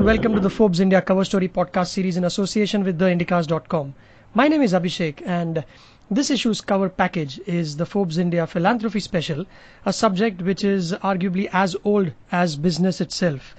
and welcome to the Forbes India Cover Story podcast series in association with theindicast.com. My name is Abhishek and this issue's cover package is the Forbes India Philanthropy Special, a subject which is arguably as old as business itself.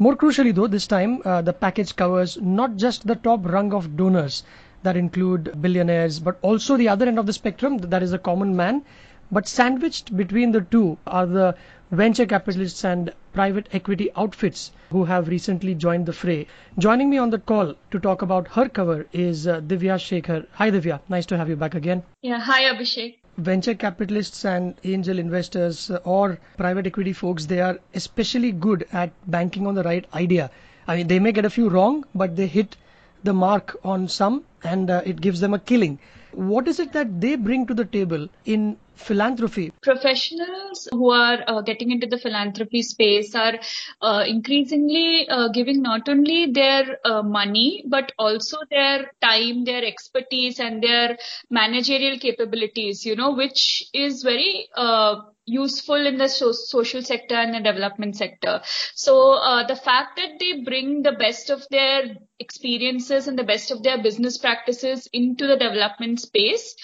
More crucially though, this time uh, the package covers not just the top rung of donors that include billionaires, but also the other end of the spectrum, that is the common man. But sandwiched between the two are the venture capitalists and private equity outfits who have recently joined the fray. Joining me on the call to talk about her cover is uh, Divya Shekhar. Hi Divya, nice to have you back again. Yeah, hi Abhishek. Venture capitalists and angel investors uh, or private equity folks, they are especially good at banking on the right idea. I mean, they may get a few wrong, but they hit the mark on some and uh, it gives them a killing. What is it that they bring to the table in philanthropy? Professionals who are uh, getting into the philanthropy space are uh, increasingly uh, giving not only their uh, money but also their time, their expertise, and their managerial capabilities. You know, which is very uh, useful in the so- social sector and the development sector. So uh, the fact that they bring the best of their experiences and the best of their business practices into the development space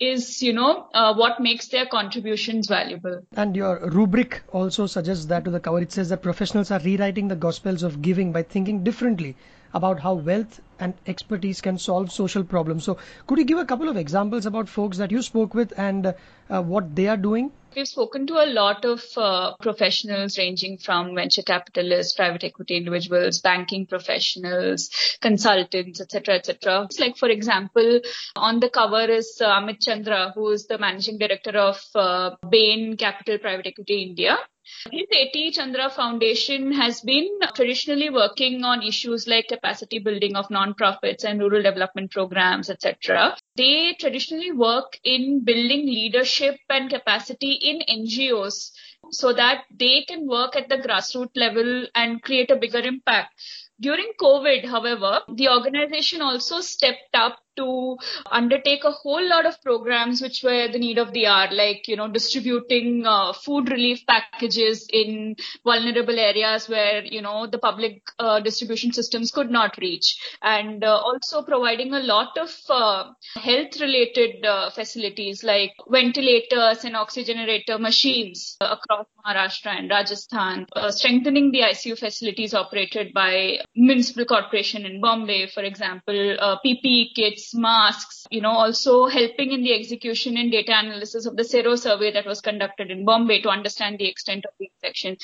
is, you know, uh, what makes their contributions valuable. And your rubric also suggests that to the cover. It says that professionals are rewriting the gospels of giving by thinking differently about how wealth and expertise can solve social problems. So, could you give a couple of examples about folks that you spoke with and uh, what they are doing? We've spoken to a lot of uh, professionals ranging from venture capitalists, private equity individuals, banking professionals, consultants, etc., etc. It's like, for example, on the cover is uh, Amit Chandra, who is the managing director of uh, Bain Capital Private Equity India. His A.T. Chandra Foundation has been traditionally working on issues like capacity building of non-profits and rural development programs, etc. They traditionally work in building leadership and capacity in NGOs so that they can work at the grassroots level and create a bigger impact. During COVID, however, the organization also stepped up to undertake a whole lot of programs which were the need of the hour, like, you know, distributing uh, food relief packages in vulnerable areas where, you know, the public uh, distribution systems could not reach. And uh, also providing a lot of uh, health related uh, facilities like ventilators and oxygenator machines across Maharashtra and Rajasthan, uh, strengthening the ICU facilities operated by municipal corporation in Bombay, for example, PPE kits, masks, you know, also helping in the execution and data analysis of the Sero survey that was conducted in Bombay to understand the extent of the infection.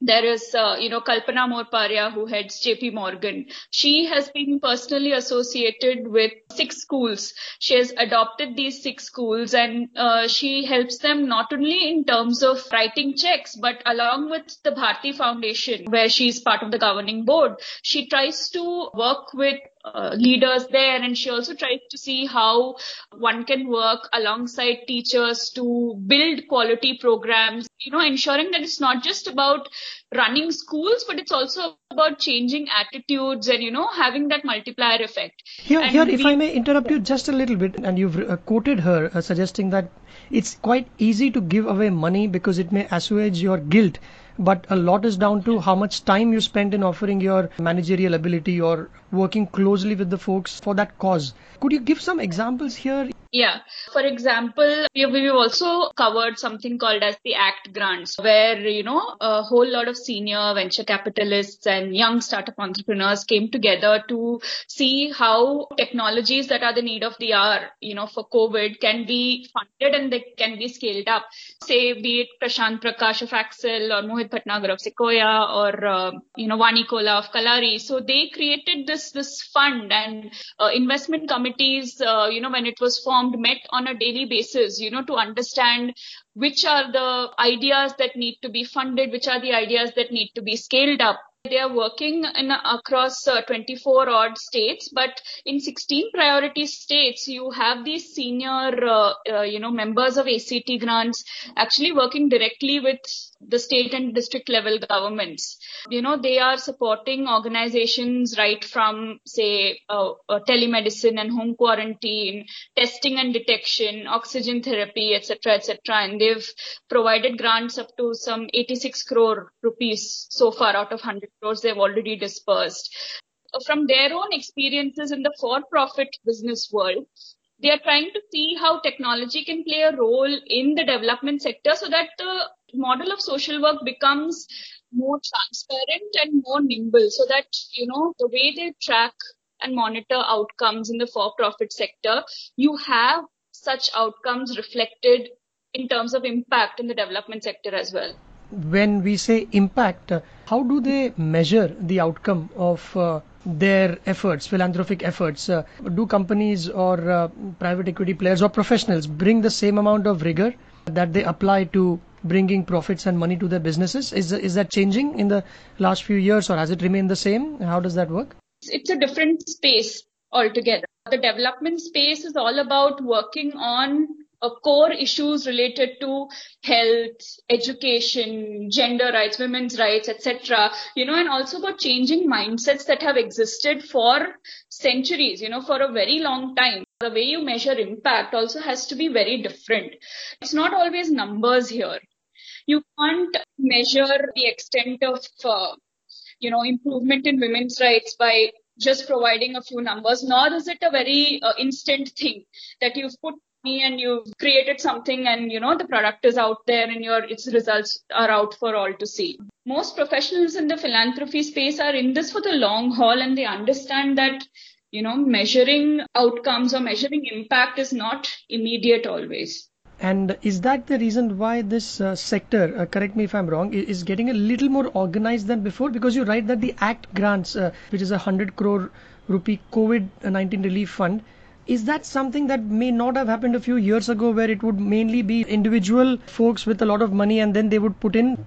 There is, uh, you know, Kalpana Morparia, who heads JP Morgan. She has been personally associated with six schools. She has adopted these six schools and uh, she helps them not only in terms of writing checks, but along with the Bharti Foundation, where she's part of the governing board, she tries to work with uh, leaders there. And she also tries to see how one can work alongside teachers to build quality programs you know ensuring that it's not just about running schools but it's also about changing attitudes and you know having that multiplier effect. Here and here if i may interrupt you just a little bit and you've uh, quoted her uh, suggesting that it's quite easy to give away money because it may assuage your guilt but a lot is down to how much time you spend in offering your managerial ability or working closely with the folks for that cause. Could you give some examples here Yeah. For example, we- we've also covered something called as the ACT grants, where, you know, a whole lot of senior venture capitalists and young startup entrepreneurs came together to see how technologies that are the need of the hour, you know, for COVID can be funded and they can be scaled up. Say, be it Prashant Prakash of Accel or Mohit Bhatnagar of Sequoia or, uh, you know, Vani Kola of Kalaari. So they created this, this fund and uh, investment committees, uh, you know, when it was formed, met on a daily basis, you know, to understand which are the ideas that need to be funded, which are the ideas that need to be scaled up. They are working in across uh, 24 odd states, but in 16 priority states, you have these senior, uh, uh, you know, members of ACT grants actually working directly with the state and district level governments. You know, they are supporting organizations right from, say, uh, uh, telemedicine and home quarantine, testing and detection, oxygen therapy, etc., etc. And they've provided grants up to some 86 crore rupees so far out of 100 crores they've already dispersed. From their own experiences in the for-profit business world, they are trying to see how technology can play a role in the development sector so that the model of social work becomes more transparent and more nimble so that, you know, the way they track and monitor outcomes in the for-profit sector, you have such outcomes reflected in terms of impact in the development sector as well. When we say impact, how do they measure the outcome of uh, their efforts, philanthropic efforts? Uh, do companies or uh, private equity players or professionals bring the same amount of rigor that they apply to bringing profits and money to their businesses? Is, is that changing in the last few years or has it remained the same? How does that work? It's a different space altogether. The development space is all about working on uh, core issues related to health, education, gender rights, women's rights, etc. You know, and also about changing mindsets that have existed for centuries, you know, for a very long time. The way you measure impact also has to be very different. It's not always numbers here. You can't measure the extent of, uh, you know, improvement in women's rights by just providing a few numbers, nor is it a very uh, instant thing that you've put me and you've created something and you know the product is out there and your its results are out for all to see most professionals in the philanthropy space are in this for the long haul and they understand that you know measuring outcomes or measuring impact is not immediate always and is that the reason why this uh, sector, uh, correct me if I'm wrong, is getting a little more organized than before? Because you write that the ACT grants, uh, which is a 100 crore rupee COVID-19 relief fund, is that something that may not have happened a few years ago where it would mainly be individual folks with a lot of money and then they would put in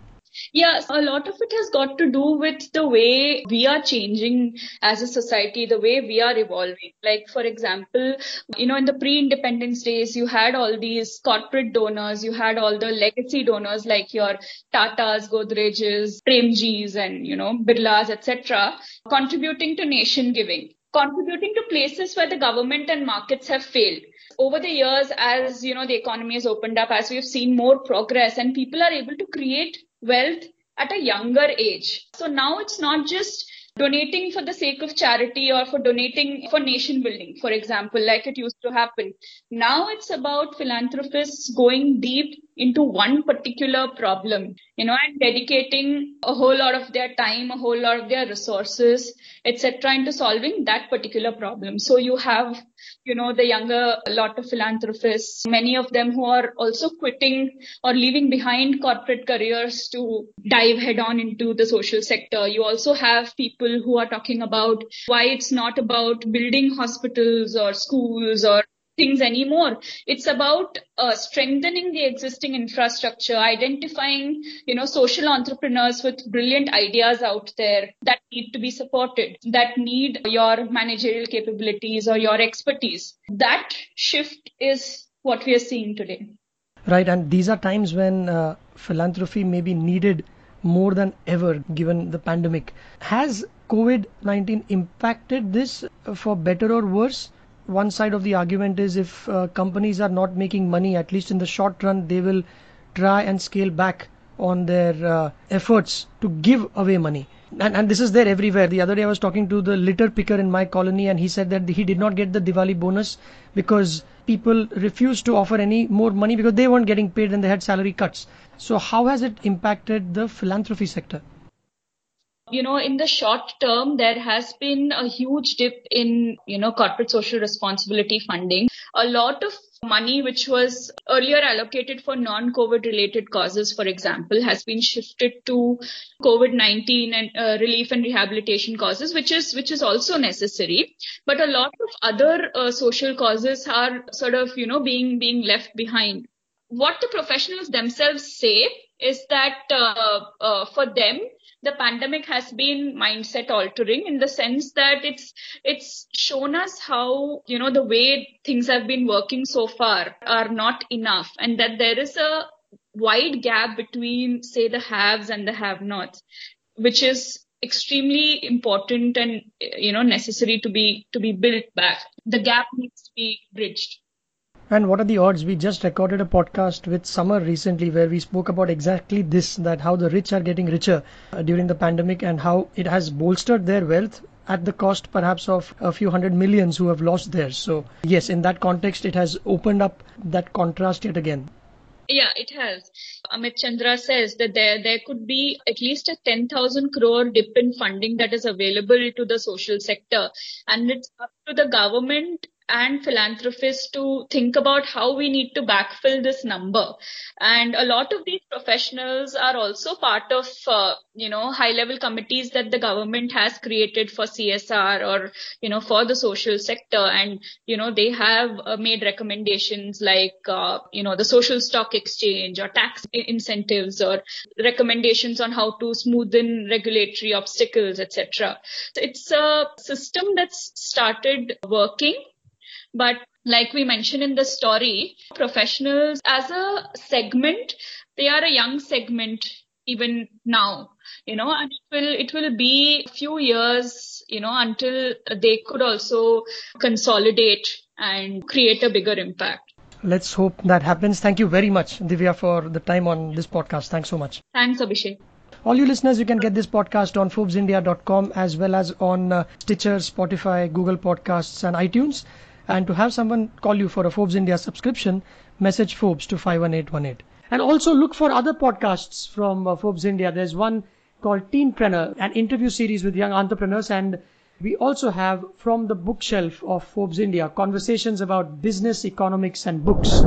Yes, a lot of it has got to do with the way we are changing as a society, the way we are evolving. Like, for example, you know, in the pre-independence days, you had all these corporate donors, you had all the legacy donors like your Tatas, Godrej's, Premjis and, you know, Birlas, etc., contributing to nation giving contributing to places where the government and markets have failed. Over the years, as you know, the economy has opened up, as we've seen more progress and people are able to create wealth at a younger age. So now it's not just donating for the sake of charity or for donating for nation building, for example, like it used to happen. Now it's about philanthropists going deep into one particular problem, you know, and dedicating a whole lot of their time, a whole lot of their resources, etc., into solving that particular problem. So you have, you know, the younger lot of philanthropists, many of them who are also quitting or leaving behind corporate careers to dive head on into the social sector. You also have people who are talking about why it's not about building hospitals or schools or things anymore. It's about uh, strengthening the existing infrastructure, identifying, you know, social entrepreneurs with brilliant ideas out there that need to be supported, that need your managerial capabilities or your expertise. That shift is what we are seeing today. Right, and these are times when uh, philanthropy may be needed more than ever given the pandemic. Has COVID 19 impacted this for better or worse? One side of the argument is if uh, companies are not making money, at least in the short run, they will try and scale back on their uh, efforts to give away money. And, and this is there everywhere. The other day I was talking to the litter picker in my colony and he said that he did not get the Diwali bonus because people refused to offer any more money because they weren't getting paid and they had salary cuts. So how has it impacted the philanthropy sector? You know, in the short term, there has been a huge dip in, you know, corporate social responsibility funding. A lot of money which was earlier allocated for non-COVID related causes, for example, has been shifted to COVID-19 and uh, relief and rehabilitation causes, which is, which is also necessary. But a lot of other uh, social causes are sort of, you know, being, being left behind. What the professionals themselves say is that uh, uh for them, the pandemic has been mindset altering in the sense that it's it's shown us how you know the way things have been working so far are not enough and that there is a wide gap between say the haves and the have nots which is extremely important and you know necessary to be to be built back. The gap needs to be bridged And what are the odds? We just recorded a podcast with Summer recently where we spoke about exactly this that how the rich are getting richer uh, during the pandemic and how it has bolstered their wealth at the cost perhaps of a few hundred millions who have lost theirs. So, yes, in that context, it has opened up that contrast yet again. Yeah, it has. Amit Chandra says that there there could be at least a 10,000 crore dip in funding that is available to the social sector, and it's up to the government and philanthropists to think about how we need to backfill this number. And a lot of these professionals are also part of, uh, you know, high level committees that the government has created for CSR or, you know, for the social sector. And, you know, they have uh, made recommendations like, uh, you know, the social stock exchange or tax incentives or recommendations on how to smoothen regulatory obstacles, etc. So it's a system that's started working but like we mentioned in the story, professionals as a segment, they are a young segment even now, you know, and it will, it will be a few years, you know, until they could also consolidate and create a bigger impact. Let's hope that happens. Thank you very much, Divya, for the time on this podcast. Thanks so much. Thanks, Abhishek. All you listeners, you can get this podcast on ForbesIndia.com as well as on uh, Stitcher, Spotify, Google Podcasts, and iTunes. And to have someone call you for a Forbes India subscription, message Forbes to 51818. And also look for other podcasts from uh, Forbes India. There's one called Teenpreneur, an interview series with young entrepreneurs. And we also have from the bookshelf of Forbes India conversations about business, economics, and books.